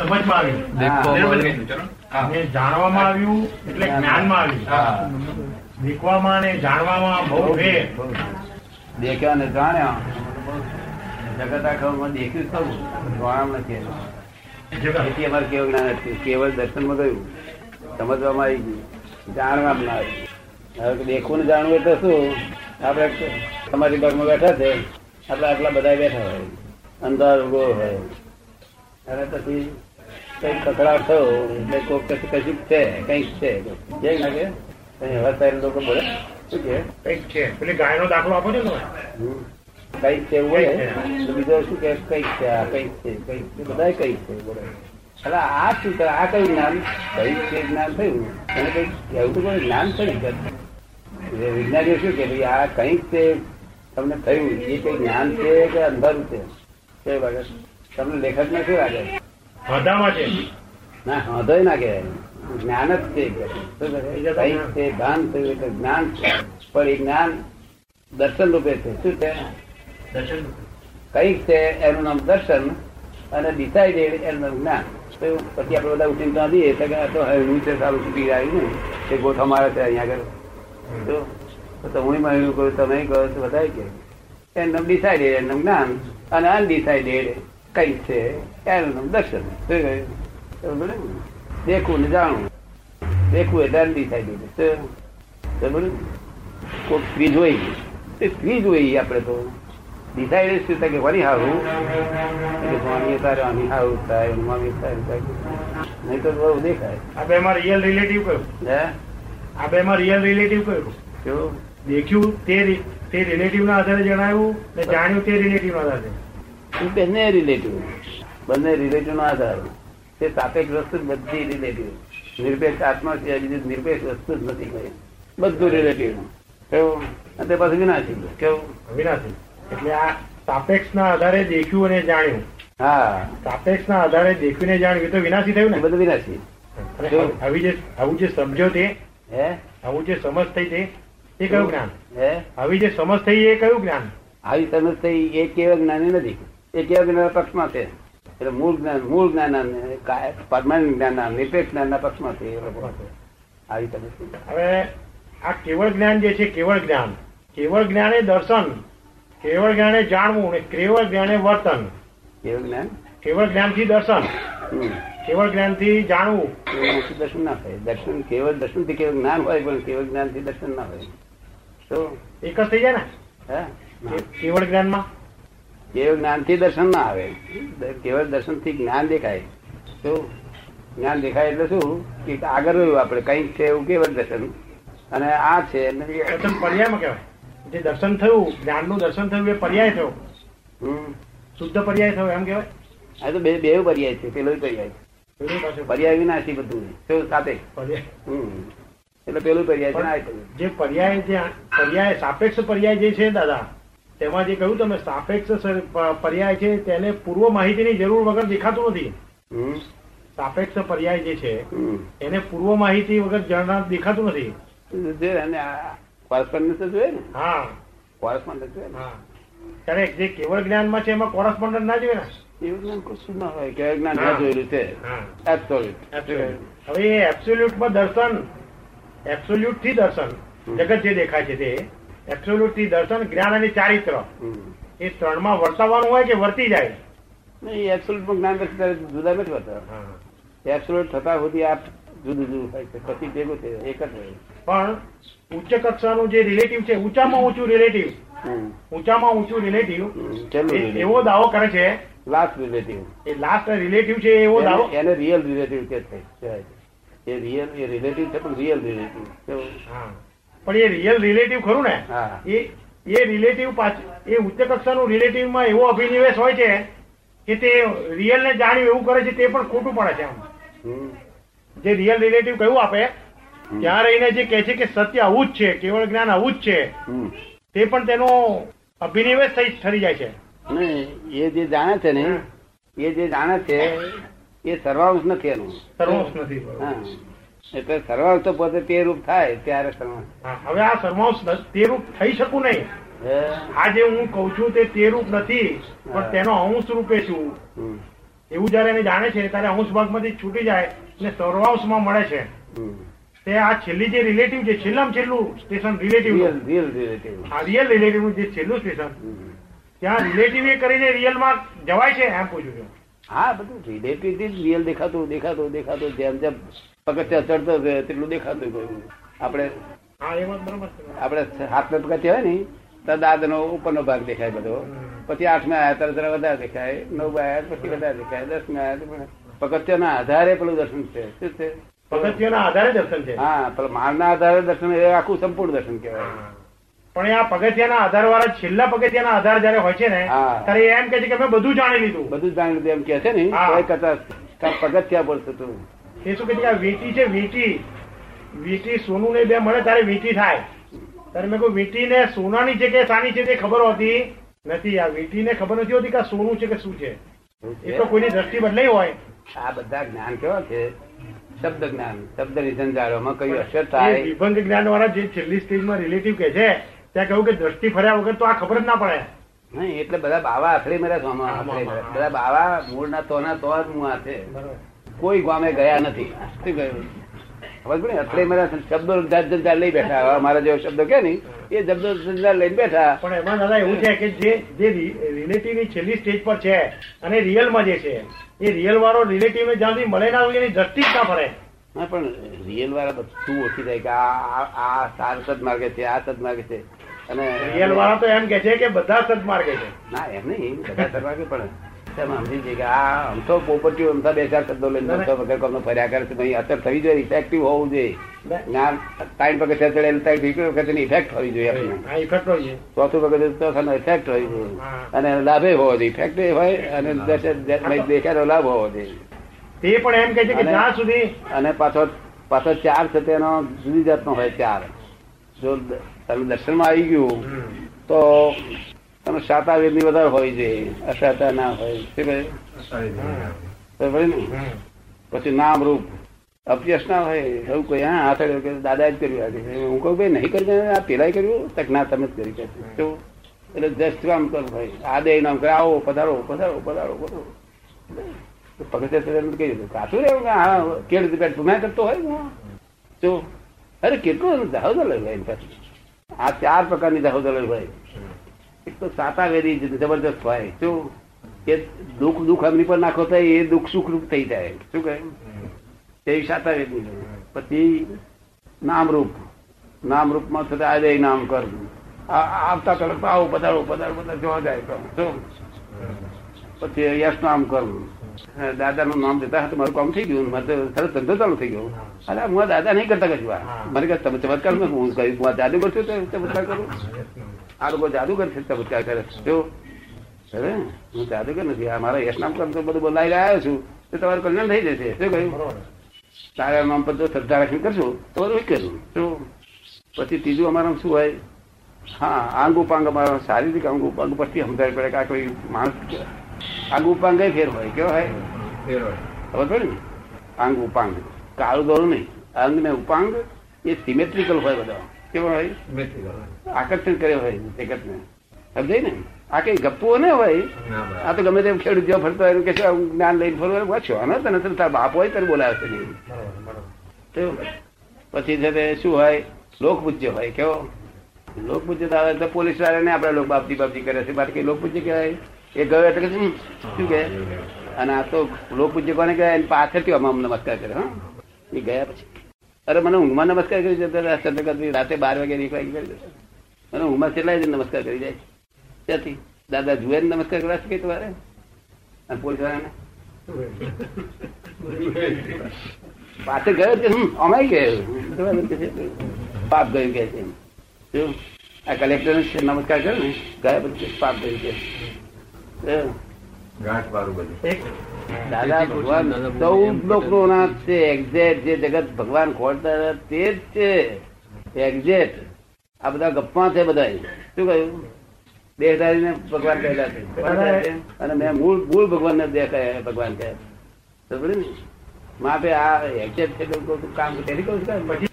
સમજમાં આવ્યું જાણવામાં આવ્યું એટલે જ્ઞાનમાં આવ્યું. દેખવામાં અને જાણવામાં બહુ ભેદ દેખ્યા ને જાણ્યા. જગત આખામાં દેખ્યું સૌ જાણવા નથી. એથી અમારે કેવું જ્ઞાન હતું? કેવળ દર્શનમાં ગયું. સમજવામાં આવી ગયું. જાણવામાં ના આવ્યું હવે દેખવું ને જાણવું એટલે શું? આપણે તમારી બાગમાં બેઠા છે. આપણે આટલા બધા બેઠા હોય. અંધાર ઉગો હોય. અને પછી કંઈક કકડાટ થયો એટલે કોઈક કશું કશું છે કંઈક છે. જે લાગે? કે કઈ હવા સાહેબ લોકો બોલે? શું કે? કંઈક છે. પેલી ગાયનો દાખલો આપો છો તમે. કંઈક છે એવું હોય? તો બીજો શું કે? કંઈક છે આ કંઈક છે કંઈક છે. બધા કંઈક છે બોલે. એટલે આ શું કરે આ કયું જ્ઞાન? કંઈક છે જ્ઞાન થયું. અને કંઈક એવું તો કોઈ જ્ઞાન થયું વિજ્ઞાનીઓ શું કે ભાઈ આ કંઈક છે તમને થયું. એ કઈ જ્ઞાન છે કે અંધારું છે? તમને લેખકને શું લાગે? માટે ના વાંધો ના કહેવાય જ્ઞાન જ? કંઈક છે ભાન થયું એટલે જ્ઞાન છે. પણ એ જ્ઞાન દર્શન રૂપે છે. શું છે? દર્શન કંઈક છે એનું નામ દર્શન અને ડિસાઇડેડ એનું નામ જ્ઞાન. પછી આપણે બધા ઉઠીને ત્યાં જઈએ તો તો હું છે સારું છૂટી આવ્યું ને. એ ગોઠા મારે છે અહીંયા આગળ. તો હું હું એવું કરું તમે કહો તો બધા કે. એનું ડિસાઇડેડ એનું નામ જ્ઞાન. અને અનડિસાઇડેડ કંઈક છે? એનું નામ દર્શન? દેખવું ને જાણવું. દેખવું એ અનડિસાઇડેડ થાય દીધું કોઈક ફ્રીજ હોય એ ફ્રીજ હોય આપણે તો. ડિસાઇડ શું થાય કે વળી હારું? એટલે સ્વામી તારે આની હારું થાય મમ્મી તારે થાય નહીં તો બહુ દેખાય. આ બે માં રિયલ રિલેટિવ કયું? હે? આ બે માં રિયલ રિલેટિવ કયું? કેવું દેખ્યું તે તે રિલેટિવ ના આધારે જણાવ્યું ને જાણ્યું તે રિલેટિવ ના આધારે. બંને રિલેટિવ બંને રિલેટિવ નો આધાર. તે સાપેક્ષ વસ્તુ બધી રિલેટિવ નિરપેક્ષ આત્મા છે બીજું નિરપેક્ષ વસ્તુ જ નથી કઈ. બધું રિલેટિવ કેવું? અને તે પાછું વિનાશી. કેવું? વિનાશી. એટલે આ સાપેક્ષ ના આધારે દેખ્યું અને જાણ્યું. હા. સાપેક્ષ ના આધારે દેખ્યું ને જાણ્યું તો વિનાશી થયું ને? બધું વિનાશી. આવી જે આવું જે સમજો તે હે? આવું જે સમજ થઈ તે એ કયું જ્ઞાન? હે? આવી જે સમજ થઈ એ કયું જ્ઞાન? આવી સમજ થઈ એ કેવળ જ્ઞાન નથી. એ કેવા જ્ઞાન પક્ષમાં છે એટલે મૂળ જ્ઞાન મૂળ જ્ઞાન પરમાનન્ટ જ્ઞાન નિરપેક્ષ જ્ઞાનના પક્ષમાં છે એ લોકો આવી તમે. હવે આ કેવળ જ્ઞાન જે છે કેવળ જ્ઞાન. કેવળ જ્ઞાન એ દર્શન કેવળ જ્ઞાન જાણવું ને કેવળ જ્ઞાન વર્તન. કેવળ જ્ઞાન? કેવળ જ્ઞાનથી દર્શન. કેવળ જ્ઞાનથી જાણવું દર્શન ના થાય. દર્શન કેવળ દર્શનથી કેવળ જ્ઞાન હોય પણ કેવળ જ્ઞાનથી દર્શન ના હોય. તો? એક જ થઈ જાય ને? હા. કેવળ જ્ઞાનમાં? કેવળ જ્ઞાનથી દર્શન ના આવે. કેવળ દર્શનથી જ્ઞાન દેખાય. તો જ્ઞાન દેખાય એટલે શું? કે આગળ રહ્યું આપણે. કંઈક છે એવું કેવળ દર્શન. અને આ છે દર્શન પર્યાયમાં કહેવાય. જે દર્શન થયું જ્ઞાનનું દર્શન થયું એ પર્યાય થયો. શુદ્ધ પર્યાય થયો એમ કહેવાય? આ તો બે બે પર્યાય છે પેલો પર્યાય. પર્યાય વિનાશી બધું. શું સાથે. એટલે પેલું પર્યાય છે ને જે પર્યાય જે પર્યાય સાપેક્ષ પર્યાય જે છે દાદા તેમાં જે કહ્યું તમે સાપેક્ષ પર્યાય છે તેને પૂર્વ માહિતીની જરૂર વગર દેખાતું નથી. સાપેક્ષ પર્યાય જે છે એને પૂર્વ માહિતી વગર જણાવ દેખાતું નથી. જોઈએ ને? હા. જોઈએ હા. ત્યારે જે કેવળ જ્ઞાનમાં છે એમાં કોરસ્પોન્ડન્ટ ના જોઈએ ને? એવું જ્ઞાન કશું ના હોય. કે જ્ઞાન ના જોયેલું છે. હવે એ એબ્સોલ્યુટમાં દર્શન એબ્સોલ્યુટથી દર્શન જગત જે દેખાય છે તે એબ્સોલ્યુટથી દર્શન જ્ઞાન અને ચારિત્ર. એ ત્રણમાં વર્તાવાનું હોય કે વર્તી જાય? નહીં એબ્સોલ્યુટમાં જ્ઞાન દર્શન જુદા નથી હોતા એબ્સોલ્યુટ થતા સુધી આ જુદું જુદું હોય છે. પછી ભેગું છે એક જ હોય. પણ ઉચ્ચ કક્ષાનું જે રિલેટિવ છે ઊંચામાં ઊંચું રિલેટિવ ઊંચામાં ઊંચું રિલેટિવ. એવો દાવો કરે છે? લાસ્ટ રિલેટિવ એ લાસ્ટ રિલેટિવ છે એવો દાવો? એને રિયલ રિલેટિવ કે છે. છે. એ રિયલ એ રિલેટિવ છે પણ રિયલ રિલેટિવ હા. પણ એ રિયલ રિલેટિવ ખરું ને? એ એ રિલેટિવ પાછ એ ઉચ્ચ કક્ષાનું રિલેટિવમાં એવો અભિનિવેશ હોય છે કે તે રિયલ ને જાણ્યું એવું કરે છે તે પણ ખોટું પડે છે આમ જે રિયલ રિલેટિવ કયું આપે ત્યાં રહીને જે કહે છે કે સત્ય આવું જ છે કેવળ જ્ઞાન આવું જ છે હમ. તે પણ તેનો અભિનિવેશ થઈ ઠરી જાય છે. એ જે જાણે છે ને એ જે જાણે છે એ સર્વાંશ નથી એનું. સર્વાંશ નથી. એટલે સર્વાંશ તો પોતે તે રૂપ થાય ત્યારે સર્વાંશ હવે આ સર્વાંશ તે રૂપ થઈ શકું નહીં? આ જે હું કઉ છું તે તે રૂપ નથી પણ તેનો અંશ રૂપે છું. એવું જયારે એને જાણે છે ત્યારે અંશ ભાગમાંથી છૂટી જાય અને સર્વાંશમાં મળે છે. તે આ છેલ્લી જે રિલેટિવ છે છેલ્લામાં છેલ્લું સ્ટેશન રિલેટિવ રિયલ રિલેટિવ આ રિયલ રિલેટિવ જે છેલ્લું સ્ટેશન ત્યાં રિલેટિવ એ કરીને રિયલમાં જવાય છે એમ પૂછું છું. હા બધું રિલેટિવથી રિયલ દેખાતું દેખાતું દેખાતું. જેમ જેમ પગથિયા ચડતો ગયો તેટલું દેખાતું ગયું. આપણે આપણે હાથને પગથિયા હોય ને તો દાદ નો ઉપરનો ભાગ દેખાય બધો. પછી આઠમાં આવ્યા ત્યારે જરા વધારે દેખાય. નવ આવ્યા પછી વધારે દેખાય. દસમાં આવ્યા પગથિયાના આધારે પેલું દર્શન છે. શું છે? પગથિયાના આધારે દર્શન છે? હા પેલા માળના આધારે દર્શન એ આખું સંપૂર્ણ દર્શન કહેવાય. પણ આ પગથિયાના આધાર વાળા છેલ્લા પગથિયાના આધાર જયારે હોય છે ને ત્યારે એમ કે છે કે મેં બધું જાણી લીધું. બધું જાણી લીધું એમ કે છે ને? પગથિયા બોલતું તું. એ શું કે વીંટી છે વીટી. વીટી સોનું ને બે મળે ત્યારે વીટી થાય. ત્યારે મેં કહ્યું વીટી ને સોનાની છે કે સાની છે તે ખબર હોતી નથી. આ વીટી ને ખબર નથી હોતી કે સોનું છે કે શું છે. એ તો કોઈની દ્રષ્ટિ બદલાઈ હોય. આ બધા જ્ઞાન કેવા છે? શબ્દ જ્ઞાન. શબ્દની સંજાળોમાં કયું અક્ષર થાય? વિભંગ જ્ઞાન વાળા જે છેલ્લી સ્ટેજમાં રિલેટિવ કે છે ત્યાં કહ્યું કે દ્રષ્ટિ ફર્યા વગર તો આ ખબર જ ના પડે. નહીં એટલે બધા બાવા અથડી મર્યા સોમાં અથડી મર્યા બધા બાવા મૂળના ના તો જ મુઆ છે. કોઈ ગામે ગયા નથી. શું કહ્યું? ખબર ને? અથડી મેરા શબ્દો જાત લઈ બેઠા. હવે અમારા જેવો શબ્દો કે નહીં એ શબ્દો જંજાળ લઈને બેઠા. પણ એમાં દાદા એવું છે કે જે જે રિલેટિવની છેલ્લી સ્ટેજ પર છે અને રિયલમાં જે છે એ રિયલ વાળો રિલેટિવ ને જ્યાં સુધી મળે ના હોય એની દ્રષ્ટિ જ ના ફરે. હા પણ રિયલ વાળા બધું ઓછી થાય કે આ આ- આ સાર સદમાર્ગે છે આ સદમાર્ગે છે. અને રિયલ વાળા તો એમ કે છે કે બધા સદમાર્ગે છે. ના એમ નહીં. બધા સદમાર્ગે પણ તમે સમજી છે કે આ આમ તો પોપટીઓ અમથા બે ચાર શબ્દો લઈને અમથા વગર કોમનો ફર્યા કરે છે ભાઈ અસર થવી જોઈએ ઇફેક્ટિવ હોવું જોઈએ. જ્ઞાન ત્રણ પગથિયા ચડે એટલે ત્રણ વીક વખતની ઇફેક્ટ હોવી જોઈએ આપણને ઇફેક્ટ હોય ચોથું વખત ચોથાનો ઇફેક્ટ હોય છે. અને લાભે હોવો જોઈએ. ઇફેક્ટ હોય અને દેખાડો લાભ હોવો જોઈએ. તે પણ એમ કે છે કે જ્યાં સુધી અને પાછો પાછો ચાર છે તેનો જુદી જાતનો હોય ચાર. જો તમે તમે દર્શનમાં આવી ગયું, તો તમે સાતા વેદની વધારે હોય છે, અસાતા ના હોય ને? પછી નામ રૂપ અપયશ ના હોય, એવું કોઈ, હા, હાથ દાદા જ કર્યું આજે. હું કહું, ભાઈ, નહીં કર્યું, આ પેલા કર્યું? તક ના, તમે જ કરી કે એટલે જસ્ટ કામ કરો ભાઈ આ દે નામ કરે આવો પધારો પધારો પધારો. પધારો પગથિયા કહી દીધું. કાચું રહેવું હા કેળ પેટ મેં કરતો હોય? જો અરે, કેટલું દાહોદલ એની પાસે આ ચાર પ્રકારની દાહોદલ હોય. એક તો સાતાવેરી જબરદસ્ત હોય. શું? કે દુઃખ દુઃખ અગ્નિ પર નાખો થાય એ દુઃખ સુખ રૂપ થઈ જાય શું કહે? એ સાતાવેરી પછી નામરૂપ. નામરૂપમાં થતા આજે નામ કર આવતા તરફ આવો પધારો પધારો પધારો જોવા જાય તો. શું? પછી યશ નામ કરવું દાદા નું નામ દેતા હતા મારું કામ થઈ ગયું મારે સરસ ધંધો ચાલુ થઈ ગયો. અરે હું દાદા નહીં કરતા કશું. મને કહે તમે ચમત્કારમાં હું કહ્યું હું જાદુ કરશું તો ચમત્કાર કરું. આ લોકો જાદુ કરશે ચમત્કાર કરે જો અરે હું જાદુગર નથી આ મારા યશ નામ કરતો બધું બોલાવી આવ્યો છું તો તમારું કલ્યાણ થઈ જશે. શું કહ્યું? તારા નામ પર જો શ્રદ્ધા રાખીને કરશું તો બધું કરું. શું પછી ત્રીજું અમારા શું હોય? હા આંગ ઉપાંગ અમારા શારીરિક અંગ ઉપાંગ પછી સમજાવી પડે કે આ કોઈ માણસ આંગ ઉપાંગ ફેર હોય કેવો હોય ખબર પડે ને આંગ ઉપાંગ કાળું દોરું નહીં અંગ ને ઉપાંગ એ સિમેટ્રિકલ હોય બધા કેવો હોય આકર્ષણ કર્યો હોય જગત ને સમજાય ને આ કઈ ગપ્પુઓ ને હોય આ તો ગમે તેમ ખેડૂત જેવો ફરતો હોય કે છે આવું જ્ઞાન લઈને ફરવા વાંચો આનો તને તો તારા બાપ હોય તને બોલાવે છે નહીં તો પછી છે તે શું હોય લોકપૂજ્ય હોય કેવો લોકપૂજ્ય તો આવે તો પોલીસ વાળાને આપણે લોક બાપજી બાપજી કરે છે બાકી લોકપૂજ્ય કહેવાય એ ગયો એટલે કે શું કહે અને આ તો લોકપૂજ્ય કોને કહેવાય? એની પાછળથી અમામ નમસ્કાર કરે હા. એ ગયા પછી. અરે મને ઊંઘમાં નમસ્કાર કરી જતા ચંદ્રકાંત રાતે બાર વાગે એક વાગે કરી દેતા મને ઊંઘમાં કેટલાય નમસ્કાર કરી જાય ત્યાંથી દાદા જુએ ને નમસ્કાર કરવા શકે તમારે? અને પોલીસ વાળાને? પાછળ ગયો કે હમ અમાઈ ગયો. પાપ ગયું કે છે? આ કલેક્ટર નમસ્કાર કર્યો ને? ગયા પછી પાપ ગયું કે? ગાંઠ બધું. દાદા ભગવાન ચૌદ લોકો નાથ છે એક્ઝેક્ટ જે જગત ભગવાન ખોલતા હતા તે જ છે. એક્ઝેક્ટ આ બધા ગપ્પા છે બધા શું કહ્યું? દેહધારીને ભગવાન કહેલા છે. અને મેં મૂળ મૂળ ભગવાન ને દેખાય ભગવાન કહે ને? માટે આ એક્ઝેક્ટ છે તો કામ કરી કહું